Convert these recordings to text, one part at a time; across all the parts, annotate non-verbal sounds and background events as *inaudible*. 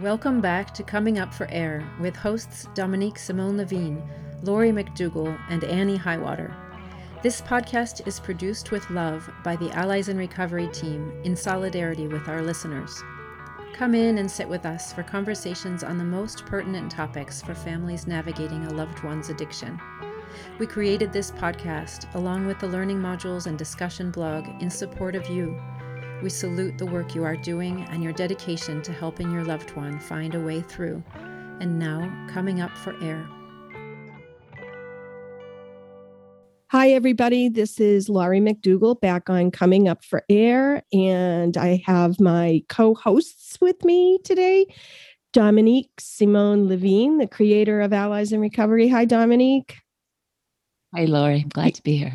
Welcome back to Coming Up for Air with hosts Dominique Simone Levine, Laurie McDougall, and Annie Highwater. This podcast is produced with love by the Allies in Recovery team in solidarity with our listeners. Come in and sit with us for conversations on the most pertinent topics for families navigating a loved one's addiction. We created this podcast along with the learning modules and discussion blog in support of you we salute the work you are doing and your dedication to helping your loved one find a way through. And now, coming up for air. Hi, everybody. This is Laurie McDougall back on Coming Up for Air. And I have my co hosts with me today Dominique Simone Levine, the creator of Allies in Recovery. Hi, Dominique. Hi, Laurie. I'm glad to be here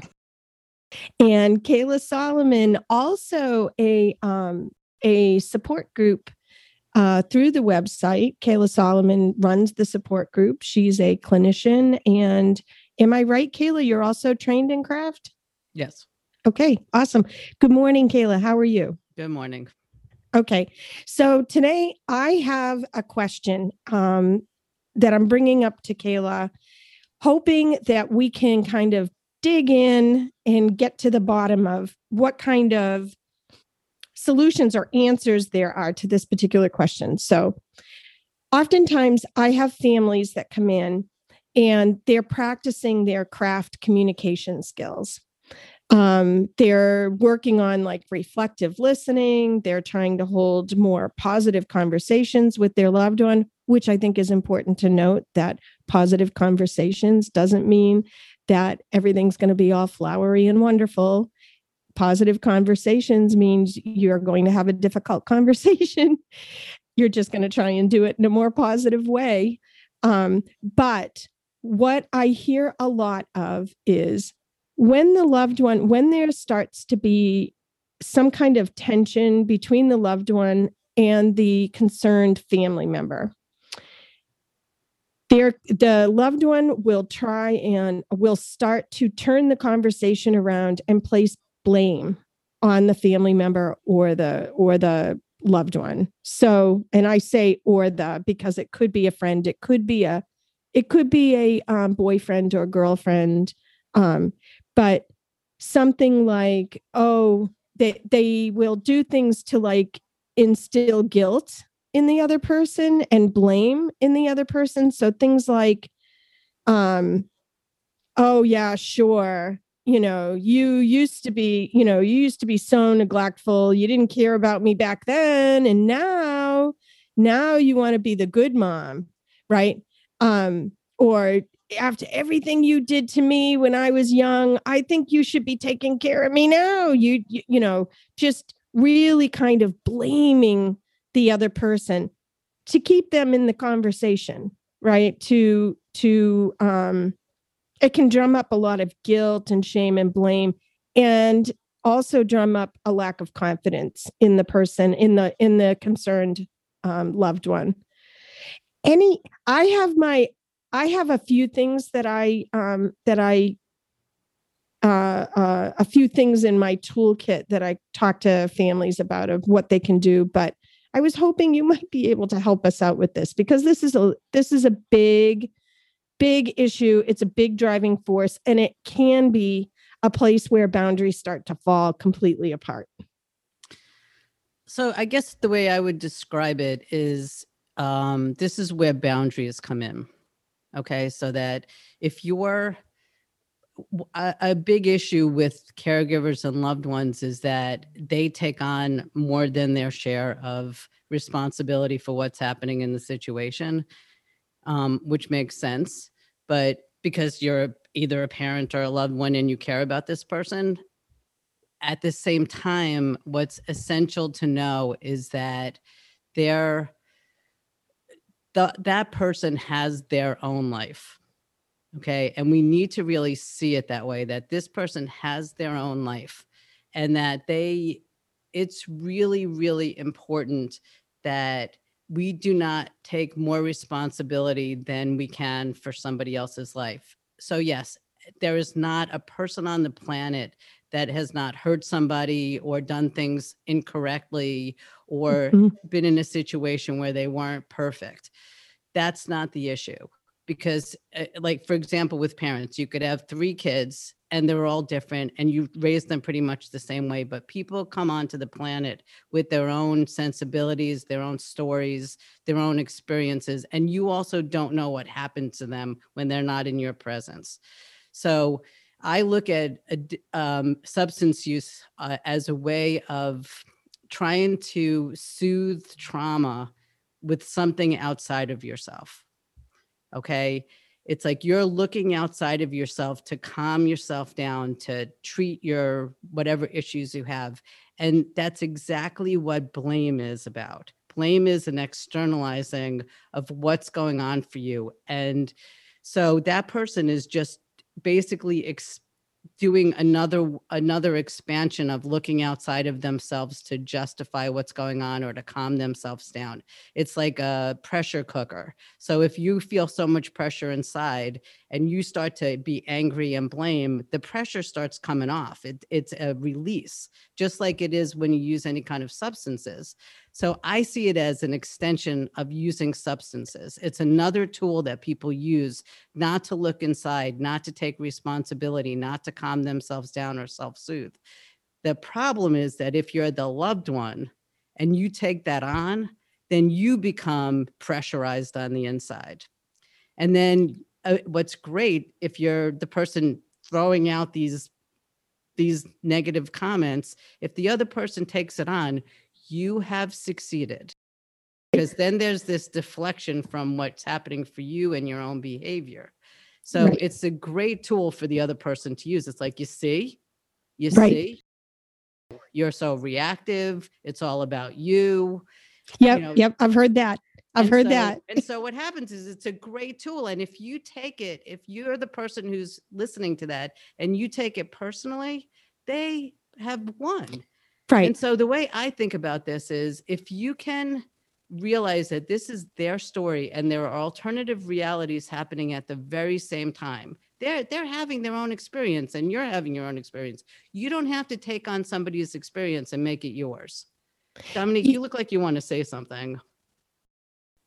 and Kayla Solomon, also a um, a support group uh, through the website. Kayla Solomon runs the support group. She's a clinician, and am I right, Kayla? You're also trained in craft. Yes. Okay, awesome. Good morning, Kayla. How are you? Good morning. Okay, so today I have a question um, that I'm bringing up to Kayla, hoping that we can kind of dig in and get to the bottom of what kind of solutions or answers there are to this particular question. So, oftentimes I have families that come in and they're practicing their craft communication skills. Um, they're working on like reflective listening. They're trying to hold more positive conversations with their loved one, which I think is important to note that positive conversations doesn't mean that everything's going to be all flowery and wonderful. Positive conversations means you're going to have a difficult *laughs* conversation. you're just going to try and do it in a more positive way. Um, but what I hear a lot of is when the loved one, when there starts to be some kind of tension between the loved one and the concerned family member, there the loved one will try and will start to turn the conversation around and place blame on the family member or the or the loved one. So and i say or the because it could be a friend it could be a it could be a um, boyfriend or girlfriend um, but something like oh they they will do things to like instill guilt in the other person and blame in the other person. So things like, um, oh yeah, sure. You know, you used to be, you know, you used to be so neglectful. You didn't care about me back then. And now, now you want to be the good mom, right? Um, or after everything you did to me when I was young, I think you should be taking care of me now. You, you, you know, just really kind of blaming the other person to keep them in the conversation right to to um it can drum up a lot of guilt and shame and blame and also drum up a lack of confidence in the person in the in the concerned um, loved one any i have my i have a few things that i um that i uh, uh, a few things in my toolkit that I talk to families about of what they can do. But I was hoping you *laughs* might be able to help us out with this because this is a this is a big big issue. It's a big driving force and it can be a place where boundaries start to fall completely apart. So I guess the way I would describe it is um, this is where boundaries come in. Okay, so that if you're a, big issue with caregivers and loved ones is that they take on more than their share of responsibility for what's happening in the situation, um, which makes sense. But because you're either a parent or a loved one and you care about this person, at the same time, what's essential to know is that they're the, that person has their own life Okay. And we need to really see it that way that this person has their own life and that they, it's really, really important that we do not take more responsibility than we can for somebody else's life. So, yes, there is not a person on the planet that has not hurt somebody or done things incorrectly or Mhm. been in a situation where they weren't perfect. That's not the issue. Because, uh, like, for example, with parents, you could have three kids and they're all different and you raise them pretty much the same way. But people come onto the planet with their own sensibilities, their own stories, their own experiences. And you also don't know what happened to them when they're not in your presence. So I look at um, substance use uh, as a way of trying to soothe trauma with something outside of yourself. Okay. It's like you're looking outside of yourself to calm yourself down, to treat your whatever issues you have. And that's exactly what blame is about. Blame is an externalizing of what's going on for you. And so that person is just basically doing another another expansion of looking outside of themselves to justify what's going on or to calm themselves down. It's like a pressure cooker. So if you feel so much pressure inside and you start to be angry and blame the pressure starts coming off. It, it's a release just like it is when you use any kind of substances so I see it as an extension of using substances. It's another tool that people use not to look inside, not to take responsibility, not to calm themselves down or self soothe. The problem is that if you're the loved one and you take that on, then you become pressurized on the inside. And then uh, what's great if you're the person throwing out these these negative comments, if the other person takes it on, you have succeeded. Because then there's this deflection from what's happening for you and your own behavior. So Right. it's a great tool for the other person to use. It's like, you see, you Right. see, you're so reactive. It's all about you. Yep. know, yep. I've heard that. I've heard so- that. And so what happens is it's a great tool. And if you take it, if you're the person who's listening to that and you take it personally, they have won. Right. And so the way I think about this is if you can realize that this is their story and there are alternative realities happening at the very same time. They're they're having their own experience and you're having your own experience. You don't have to take on somebody's experience and make it yours. Dominique, Ye- you look like you want to say something.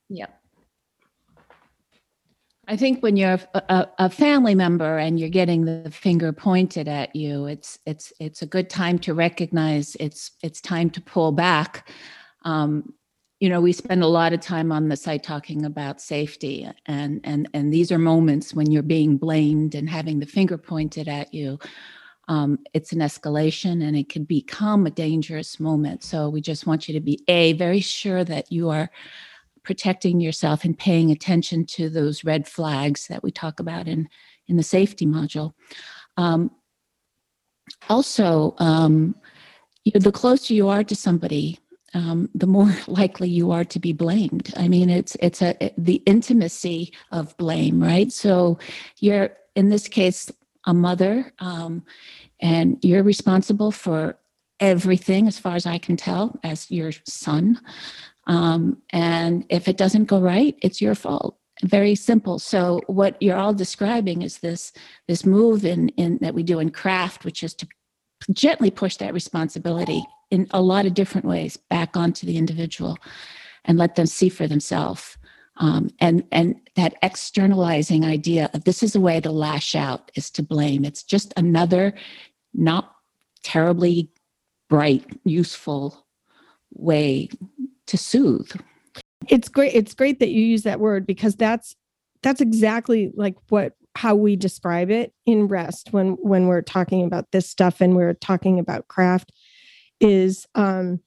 Yep. I think when you're a, a, family member and you're getting the finger pointed at you, it's it's it's a good time to recognize it's it's time to pull back. Um, you know, we spend a lot of time on the site talking about safety, and and and these are moments when you're being blamed and having the finger pointed at you. Um, it's an escalation, and it can become a dangerous moment. So we just want you to be a very sure that you are protecting yourself and paying attention to those red flags that we talk about in in the safety module. Um, also, um, you know, the closer you are to somebody, um, the more *laughs* likely you are to be blamed. I mean, it's it's a it- the intimacy of blame, right? So, you're in this case a mother, um, and you're responsible for everything, as far as I can tell, as your son. Um, and if it doesn't go right, it's your fault. Very simple. So what you're all describing is this this move in in that we do in craft, which is to gently push that responsibility in a lot of different ways back onto the individual and let them see for themselves. Um, and and that externalizing idea of this is a way to lash out is to blame. It's just another not terribly bright, useful way to soothe. it's great it's great that you use that word because that's that's exactly like what how we describe it in rest when when we're talking about this stuff and we're talking about craft is um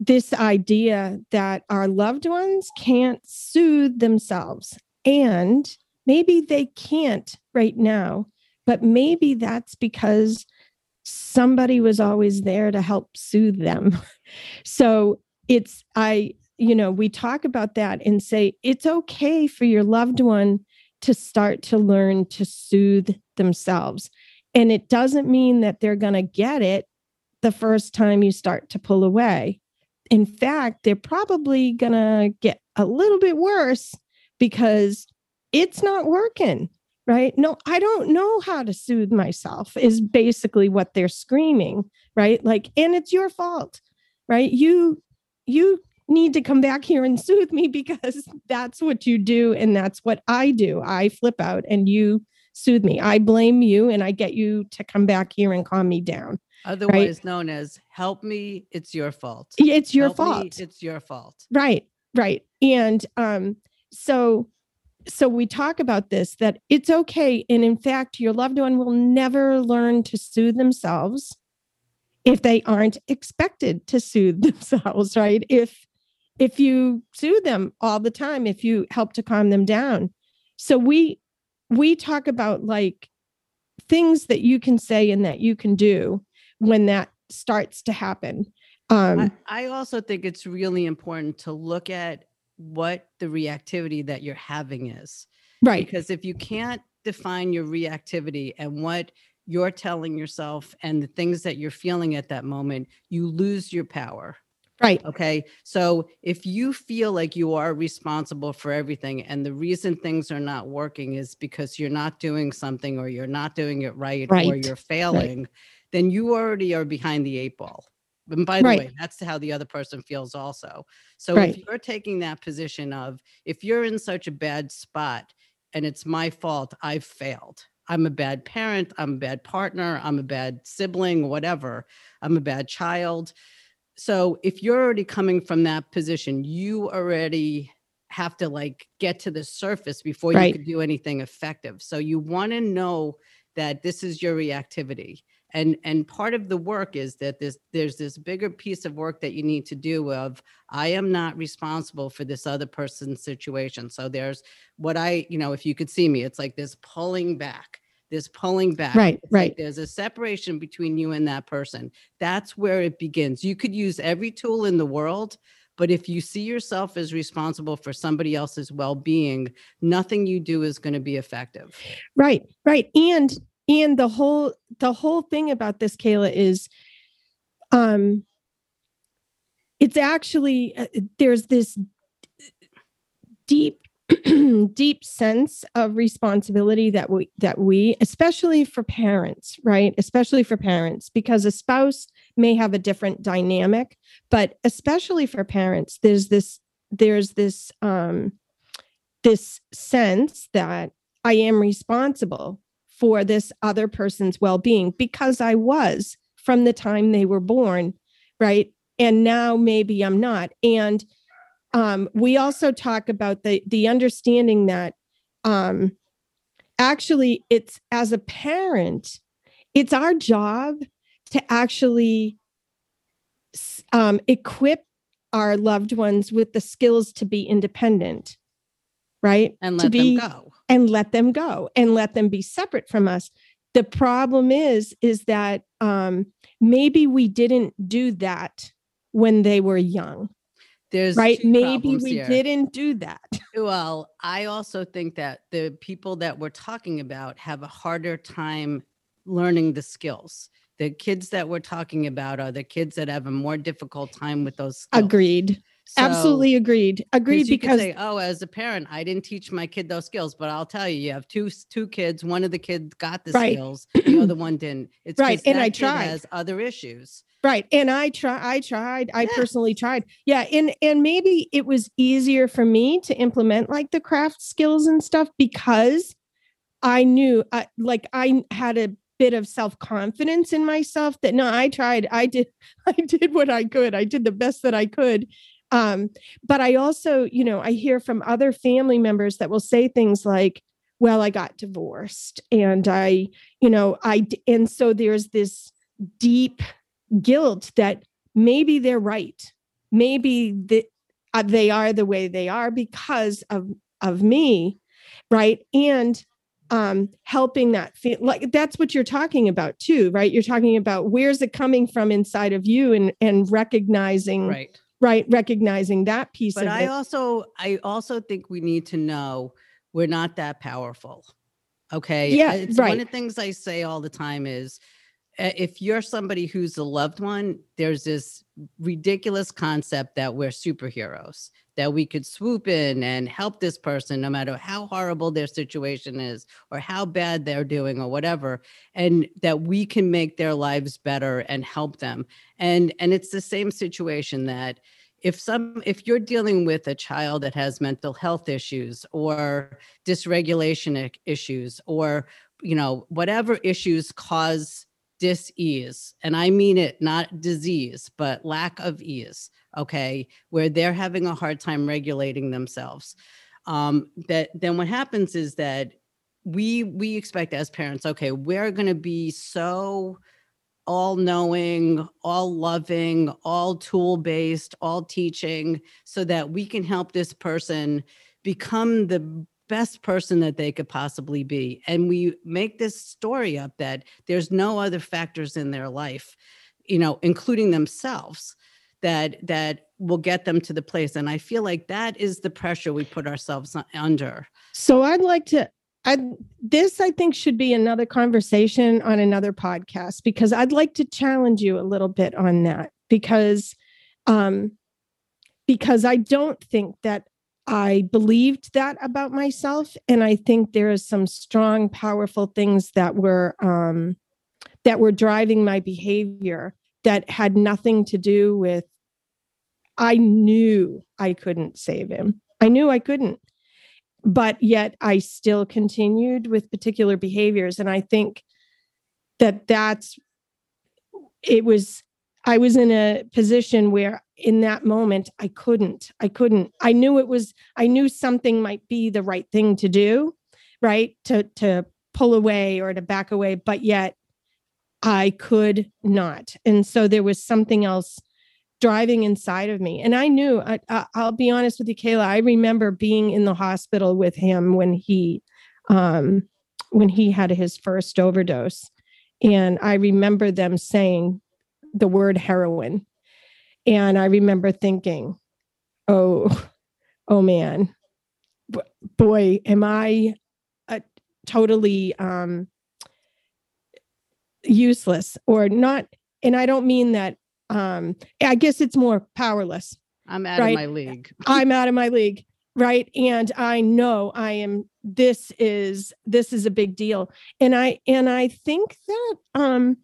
this idea that our loved ones can't soothe themselves and maybe they can't right now but maybe that's because somebody was always there to help soothe them *laughs* so it's i you know, we talk about that and say it's okay for your loved one to start to learn to soothe themselves. And it doesn't mean that they're going to get it the first time you start to pull away. In fact, they're probably going to get a little bit worse because it's not working. right? No, I don't know how to soothe myself, is basically what they're screaming, right? Like, and it's your fault, right? You, you need to come back here and soothe me *laughs* because that's what you do. And that's what I do. I flip out and you soothe me. I blame you and I get you to come back here and calm me down. Otherwise known as help me, it's your fault. It's your Help me, fault. it's your fault. Right, right. And um, so so we talk about this that it's okay. And in fact, your loved one will never learn to soothe themselves if they aren't expected to soothe *laughs* themselves, right? If if you soothe them all the time, if you help to calm them down. So we we talk about like things that you can say and that you can do when that starts to happen. Um, I, I also think it's really important to look at what the reactivity that you're having is. right. Because if you can't define your reactivity and what you're telling yourself and the things that you're feeling at that moment, you lose your power. Right. Okay. So if you feel like you are responsible for everything and the reason things are not working is because you're not doing something or you're not doing it right, or you're failing, then you already are behind the eight ball. And by the Right. way, that's how the other person feels also. So Right. if you're taking that position of if you're in such a bad spot and it's my fault, I've failed. I'm a bad parent, I'm a bad partner, I'm a bad sibling, whatever. I'm a bad child. So if you're already coming from that position, you already have to like get to the surface before Right. you can do anything effective. So you want to know that this is your reactivity. And and part of the work is that this there's this bigger piece of work that you need to do of I am not responsible for this other person's situation. So there's what I, you know, if you could see me, it's like this pulling back, this pulling back. Right, It's like right. there's a separation between you and that person. That's where it begins. You could use every tool in the world, but if you see yourself as responsible for somebody else's well-being, nothing you do is going to be effective. Right, right. And and the whole the whole thing about this Kayla is um it's actually uh, there's this deep *clears throat* deep sense of responsibility that we that we especially for parents right? Especially for parents because a spouse may have a different dynamic but especially for parents there's this there's this um this sense that i am responsible for this other person's well-being because i was from the time they were born right? And now maybe i'm not. And um, we also talk about the the understanding that um, actually it's as a parent it's our job to actually um, equip our loved ones with the skills to be independent right And let be them go. and let them go and let them be separate from us the problem is is that um, maybe we didn't do that when they were young There's right maybe we here. didn't do that *laughs* Well, I also think that the people that we're talking about have a harder time learning the skills. The kids that we're talking about are the kids that have a more difficult time with those skills. agreed So- absolutely agreed agreed you could because say, oh, as a parent, I didn't teach my kid those skills, but I'll tell you, you have two two kids. One of the kids got the Right. skills, *clears throat* the other one didn't. It's Right, and I tried. has other issues. right and i try i tried i Yeah. personally tried yeah and and maybe it was easier for me to implement like the craft skills and stuff because i knew uh, like i had a bit of self-confidence in myself that no i tried i did *laughs* i did what i could i did the best that i could um but i also you know i hear from other family members that will say things like well i got divorced and i you know I, and so there's this deep guilt that maybe they're right. Maybe the, uh, they are the way they are because of of me right? And um helping that feel like that's what you're talking about too right? You're talking about where's it coming from inside of you and and recognizing Right. Right recognizing that piece But of I it also I also think we need to know we're not that powerful. Okay. Yeah, It's one right. of the things I say all the time is if you're somebody who's a loved one, there's this ridiculous concept that we're superheroes, that we could swoop in and help this person no matter how horrible their situation is or how bad they're doing or whatever and that we can make their lives better and help them. And and it's the same situation that if some if you're dealing with a child that has mental health issues or dysregulation issues or you know whatever issues cause dis-ease and i mean it not disease but lack of ease okay where they're having a hard time regulating themselves um that then what happens is that we we expect as parents okay we're going to be so all knowing all loving all tool based all teaching so that we can help this person become the best person that they could possibly be. And we make this story up that there's no other factors in their life, you know, including themselves that that will get them to the place and i feel like that is the pressure we put ourselves under so i'd like to I this I think should be another conversation on another podcast because I'd like to challenge you a little bit on that because um because I don't think that I believed that about myself. And I think there is some strong, powerful things that were um, that were driving my behavior that had nothing to do with I knew I couldn't save him. I knew I couldn't. But yet I still continued with particular behaviors. And I think that that's it was I was in a position where in that moment I couldn't. I couldn't. I knew it was I knew something might be the right thing to do, right? To to pull away or to back away, but yet I could not. And so there was something else driving inside of me. And I knew, I, will be honest with you, Kayla, I remember being in the hospital with him when he, um, when he had his first overdose. And I remember them saying, the word heroin. And I remember thinking, oh, oh man, boy, am I a totally um, useless or not. And I don't mean that, um, I guess it's more powerless. I'm out right? of my league. *laughs* I'm out of my league. Right. And I know I am, this is, this is a big deal. And I, and I think that, um,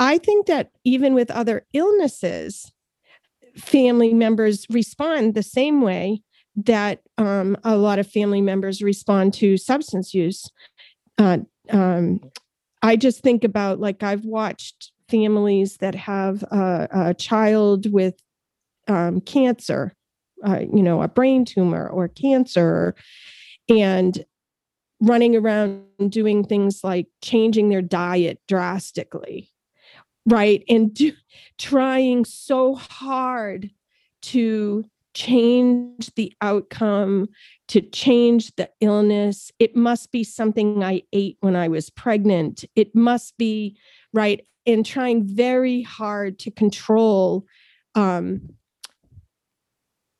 I think that even with other illnesses, family members respond the same way that um, a lot of family members respond to substance use. Uh, um, I just think about like I've watched families that have a, a child with um, cancer, uh, you know, a brain tumor or cancer, and running around doing things like changing their diet drastically right? And do, trying so hard to change the outcome to change the illness. It must be something i ate when i was pregnant. It must be right and trying very hard to control um,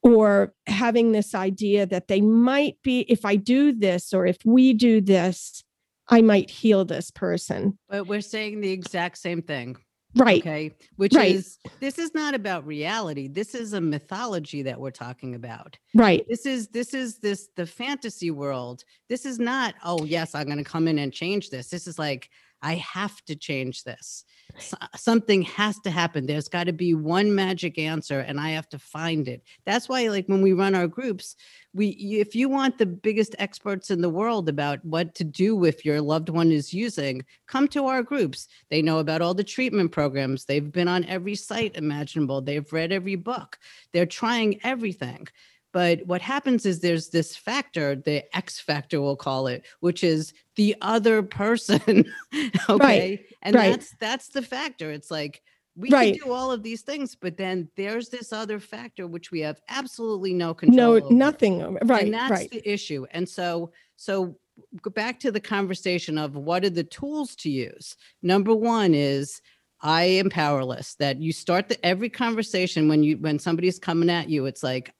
or having this idea that they might be if i do this or if we do this i might heal this person. But we're saying the exact same thing Right. Okay. Which right. is this is not about reality. This is a mythology that we're talking about. Right. This is this is this the fantasy world. This is not, oh yes, I'm gonna come in and change this. This is like, I have to change this. So, something has to happen. There's got to be one magic answer, and I have to find it. That's why, like when we run our groups, we if you want the biggest experts in the world about what to do if your loved one is using, come to our groups. They know about all the treatment programs. They've been on every site imaginable. They've read every book. They're trying everything. But what happens is there's this factor, the X factor, we'll call it, which is the other person. *laughs* okay. Right. And right. that's that's the factor. It's like we right. can do all of these things, but then there's this other factor which we have absolutely no control. No, over. nothing. Right. And that's right. the issue. And so so go back to the conversation of what are the tools to use. Number one is I am powerless. That you start the every conversation when you when somebody's coming at you, it's like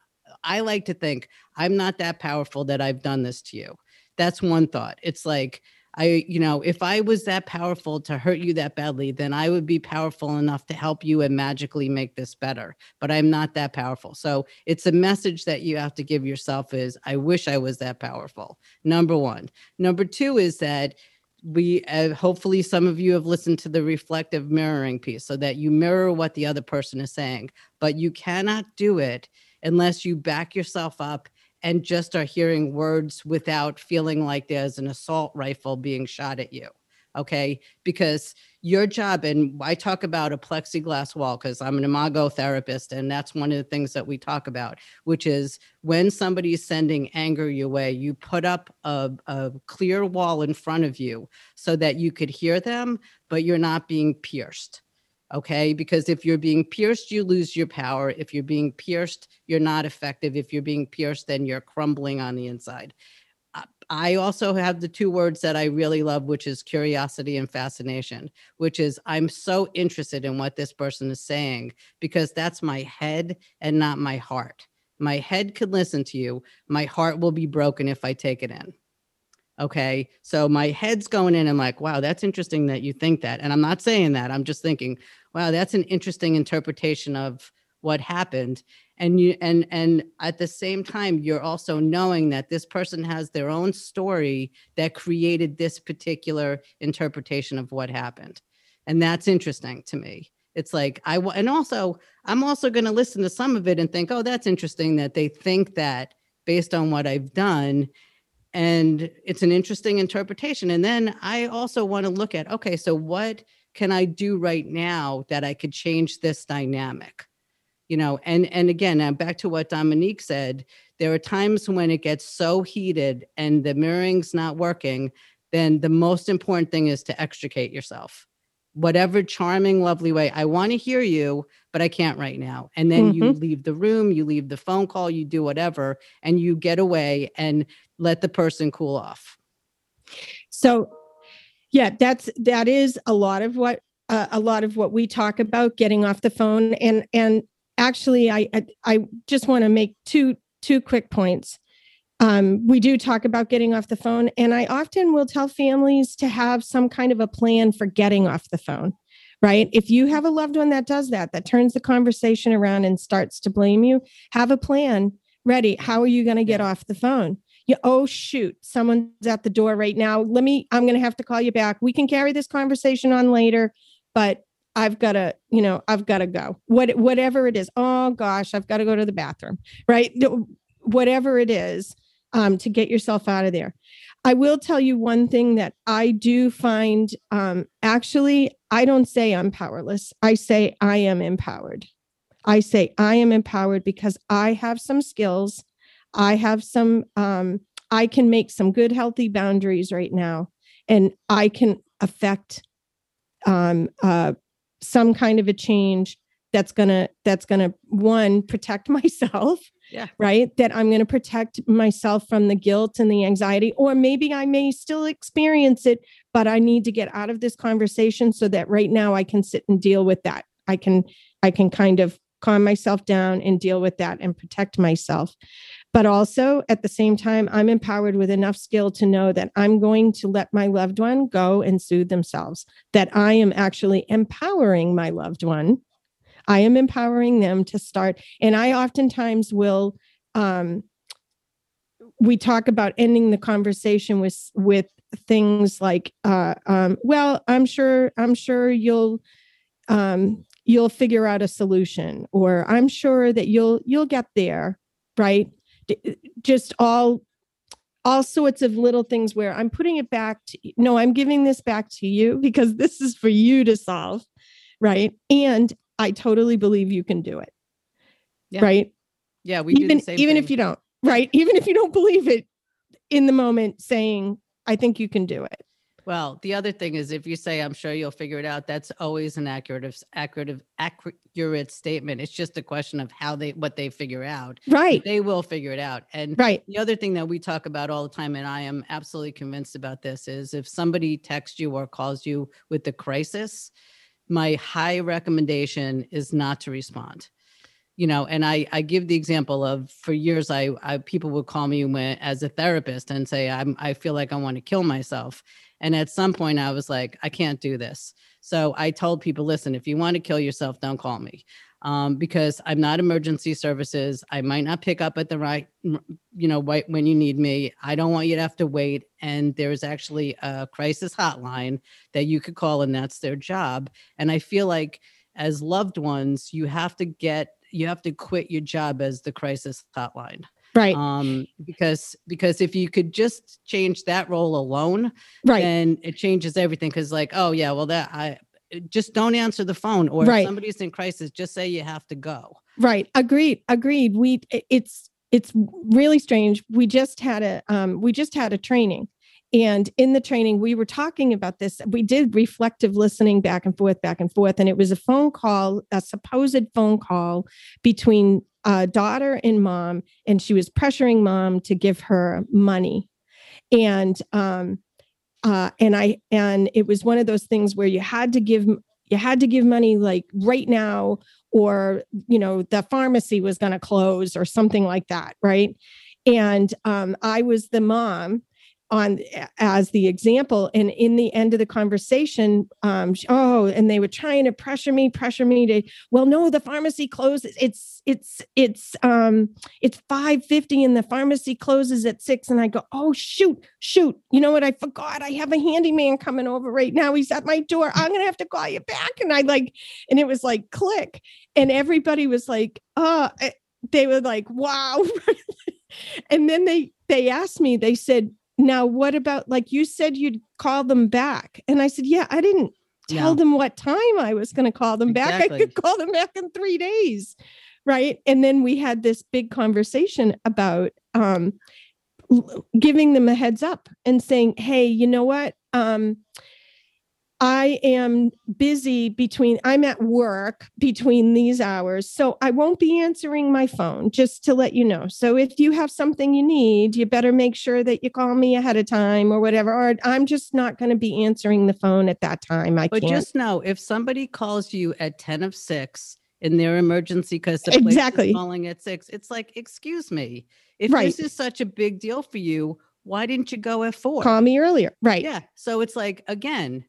I like to think I'm not that powerful that I've done this to you. That's one thought. It's like I, you know, if I was that powerful to hurt you that badly, then I would be powerful enough to help you and magically make this better. But I'm not that powerful. So it's a message that you have to give yourself is I wish I was that powerful. Number one. Number two is that we uh, hopefully some of you have listened to the reflective mirroring piece so that you mirror what the other person is saying but you cannot do it unless you back yourself up and just are hearing words without feeling like there's an assault rifle being shot at you. Okay. Because your job, and I talk about a plexiglass wall because I'm an imago therapist, and that's one of the things that we talk about, which is when somebody is sending anger your way, you put up a, a clear wall in front of you so that you could hear them, but you're not being pierced okay? Because if you're being pierced you lose your power. If you're being pierced you're not effective. If you're being pierced then you're crumbling on the inside. I also have the two words that i really love which is curiosity and fascination which is i'm so interested in what this person is saying because that's my head and not my heart. My head could listen to you. My heart will be broken if i take it in Okay. So my head's going in. I'm like, wow, that's interesting that you think that. And I'm not saying that. I'm just thinking, wow, that's an interesting interpretation of what happened. And you and and at the same time, you're also knowing that this person has their own story that created this particular interpretation of what happened. And that's interesting to me. It's like I and also I'm also going to listen to some of it and think, oh, that's interesting that they think that based on what I've done and it's an interesting interpretation and then i also want to look at okay so what can i do right now that i could change this dynamic you know and and again back to what dominique said there are times when it gets so heated and the mirroring's not working then the most important thing is to extricate yourself whatever charming, lovely way. I want to hear you, but I can't right now. And then mm-hmm. you leave the room, you leave the phone call, you do whatever, and you get away and let the person cool off. So, yeah, that's that is a lot of what uh, a lot of what we talk about getting off the phone and and actually I I, I just want to make two two quick points um, we do talk about getting off the phone, and I often will tell families to have some kind of a plan for getting off the phone, right? If you have a loved one that does that, that turns the conversation around and starts to blame you, have a plan ready. How are you going to get off the phone? You, oh, shoot, someone's at the door right now. Let me, I'm going to have to call you back. We can carry this conversation on later, but I've got to, you know, I've got to go. What, whatever it is. Oh gosh, I've got to go to the bathroom, right? Whatever it is um, to get yourself out of there. I will tell you one thing that I do find um, actually, I don't say I'm powerless. I say I am empowered. I say I am empowered because I have some skills. I have some, um, I can make some good, healthy boundaries right now, and I can affect um, uh, some kind of a change that's gonna that's gonna one protect *laughs* myself yeah. Right. That I'm going to protect myself from the guilt and the anxiety, or maybe I may still experience it, but I need to get out of this conversation so that right now I can sit and deal with that. I can, I can kind of calm myself down and deal with that and protect myself. But also at the same time, I'm empowered with enough skill to know that I'm going to let my loved one go and soothe themselves, that I am actually empowering my loved one I am empowering them to start. And I oftentimes will um, we talk about ending the conversation with with things like uh, um, well i'm sure i'm sure you'll um, you'll figure out a solution or i'm sure that you'll you'll get there right just all all sorts of little things where i'm putting it back to no i'm giving this back to you because this is for you to solve right and I totally believe you can do it. Yeah. Right. Yeah. We even, even thing. if you don't, right. Even if you don't believe it in the moment saying, I think you can do it. Well, the other thing is if you say, I'm sure you'll figure it out, that's always an accurate, accurate, accurate statement. It's just a question of how they, what they figure out. Right. They will figure it out. And right. the other thing that we talk about all the time, and I am absolutely convinced about this, is if somebody texts you or calls you with the crisis, my high recommendation is not to respond you know and i i give the example of for years i, I people would call me when, as a therapist and say i'm i feel like i want to kill myself and at some point i was like i can't do this. So i told people listen if you want to kill yourself don't call me. Um, because i'm not emergency services. I might not pick up at the right you know right when you need me. I don't want you to have to wait. And there's actually a crisis hotline that you could call and that's their job. And i feel like as loved ones you have to get you have to quit your job as the crisis hotline right. Um because because if you could just change that role alone right. then it changes everything. Because like oh yeah well that i just don't answer the phone. Or Right. if somebody's in crisis just say you have to go. Right. Agreed. Agreed. We it's it's really strange. We just had a um we just had a training and in the training we were talking about this. We did reflective listening back and forth back and forth. And it was a phone call a supposed phone call between uh, daughter and mom. And she was pressuring mom to give her money. And um uh and i and it was one of those things where you had to give you had to give money like right now or you know the pharmacy was going to close or something like that right? And um, i was the mom on as the example and in the end of the conversation um sh- oh and they were trying to pressure me pressure me to well no the pharmacy closes it's it's it's um it's 550 and the pharmacy closes at 6 and i go oh shoot shoot you know what i forgot i have a handyman coming over right now he's at my door i'm gonna have to call you back and i like and it was like click and everybody was like eh, they were like wow *laughs* and then they they asked me they said now what about like you said you'd call them back. And i said yeah i didn't tell Yeah. them what time i was going to call them back. I could call them back in three days. Right? And then we had this big conversation about um giving them a heads up and saying hey you know what? Um I am busy between, I'm at work between these hours. So I won't be answering my phone, just to let you know. So if you have something you need, you better make sure that you call me ahead of time or whatever. Or I'm just not going to be answering the phone at that time. I but can't. just know if somebody calls you at 10 of 6 in their emergency because the place Exactly. is calling at 6 it's like excuse me if Right. this is such a big deal for you why didn't you go at 4 call me earlier. Right. Yeah. So it's like again,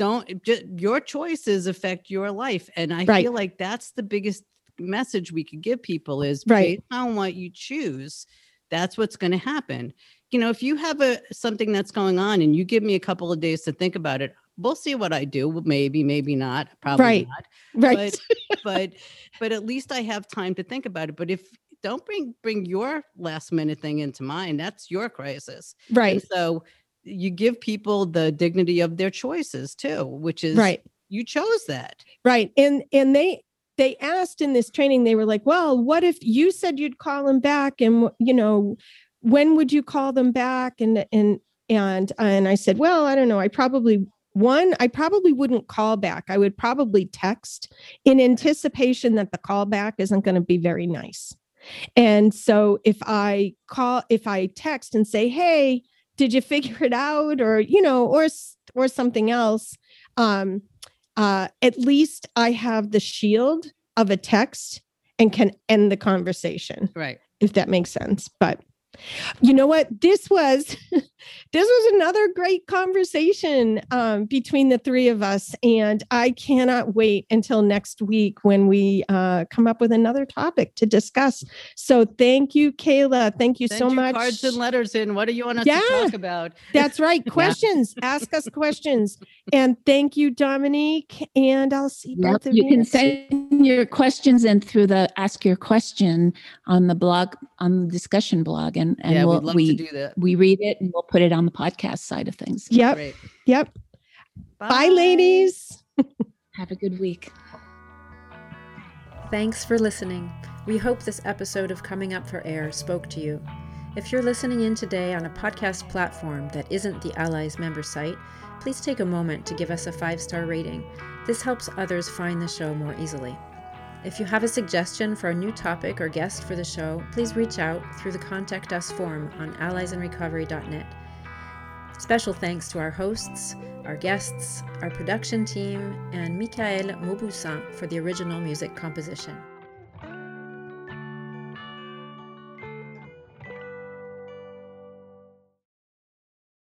don't just your choices affect your life. And I Right. feel like that's the biggest message we could give people is Right. based on what you choose, that's what's going to happen. You know, if you have a something that's going on and you give me a couple of days to think about it, we'll see what I do. Well, Maybe, maybe not, probably Right. not. Right. But but at least I have time to think about it. But if don't bring bring your last minute thing into mine, that's your crisis. right. And so you give people the dignity of their choices too, which is Right. you chose that. Right. And and they they asked in this training, they were like, well, what if you said you'd call them back and you know, when would you call them back? And and and and I said, well, I don't know. I probably one, I probably wouldn't call back. I would probably text in anticipation that the call back isn't going to be very nice. And so if I call, if I text and say, hey, did you figure it out? Or, you know, or or something else, um, uh, at least I have the shield of a text and can end the conversation, Right. if that makes sense. But you know what? This was *laughs* this was another great conversation um, between the three of us, and I cannot wait until next week when we uh, come up with another topic to discuss. So thank you, Kayla. Thank you Send so your much. cards and letters in. What do you want us Yeah. to talk about? *laughs* That's right. Questions. Ask us questions. And thank you, Dominique. And I'll see Yep, both of you you. can next week. send your questions in through the ask your question on the blog on the discussion blog and and yeah, we'll, we'd love we to do that. we read it and we'll put it on the podcast side of things Yep. Great. Yep. Bye, ladies. have a good week Thanks for listening. We hope this episode of Coming Up for Air spoke to you. If you're listening in today on a podcast platform that isn't the Allies member site, please take a moment to give us a five star rating. This helps others find the show more easily. If you have a suggestion for a new topic or guest for the show, please reach out through the Contact Us form on alliesinrecovery.net. Special thanks to our hosts, our guests, our production team, and Michael Mauboussin for the original music composition.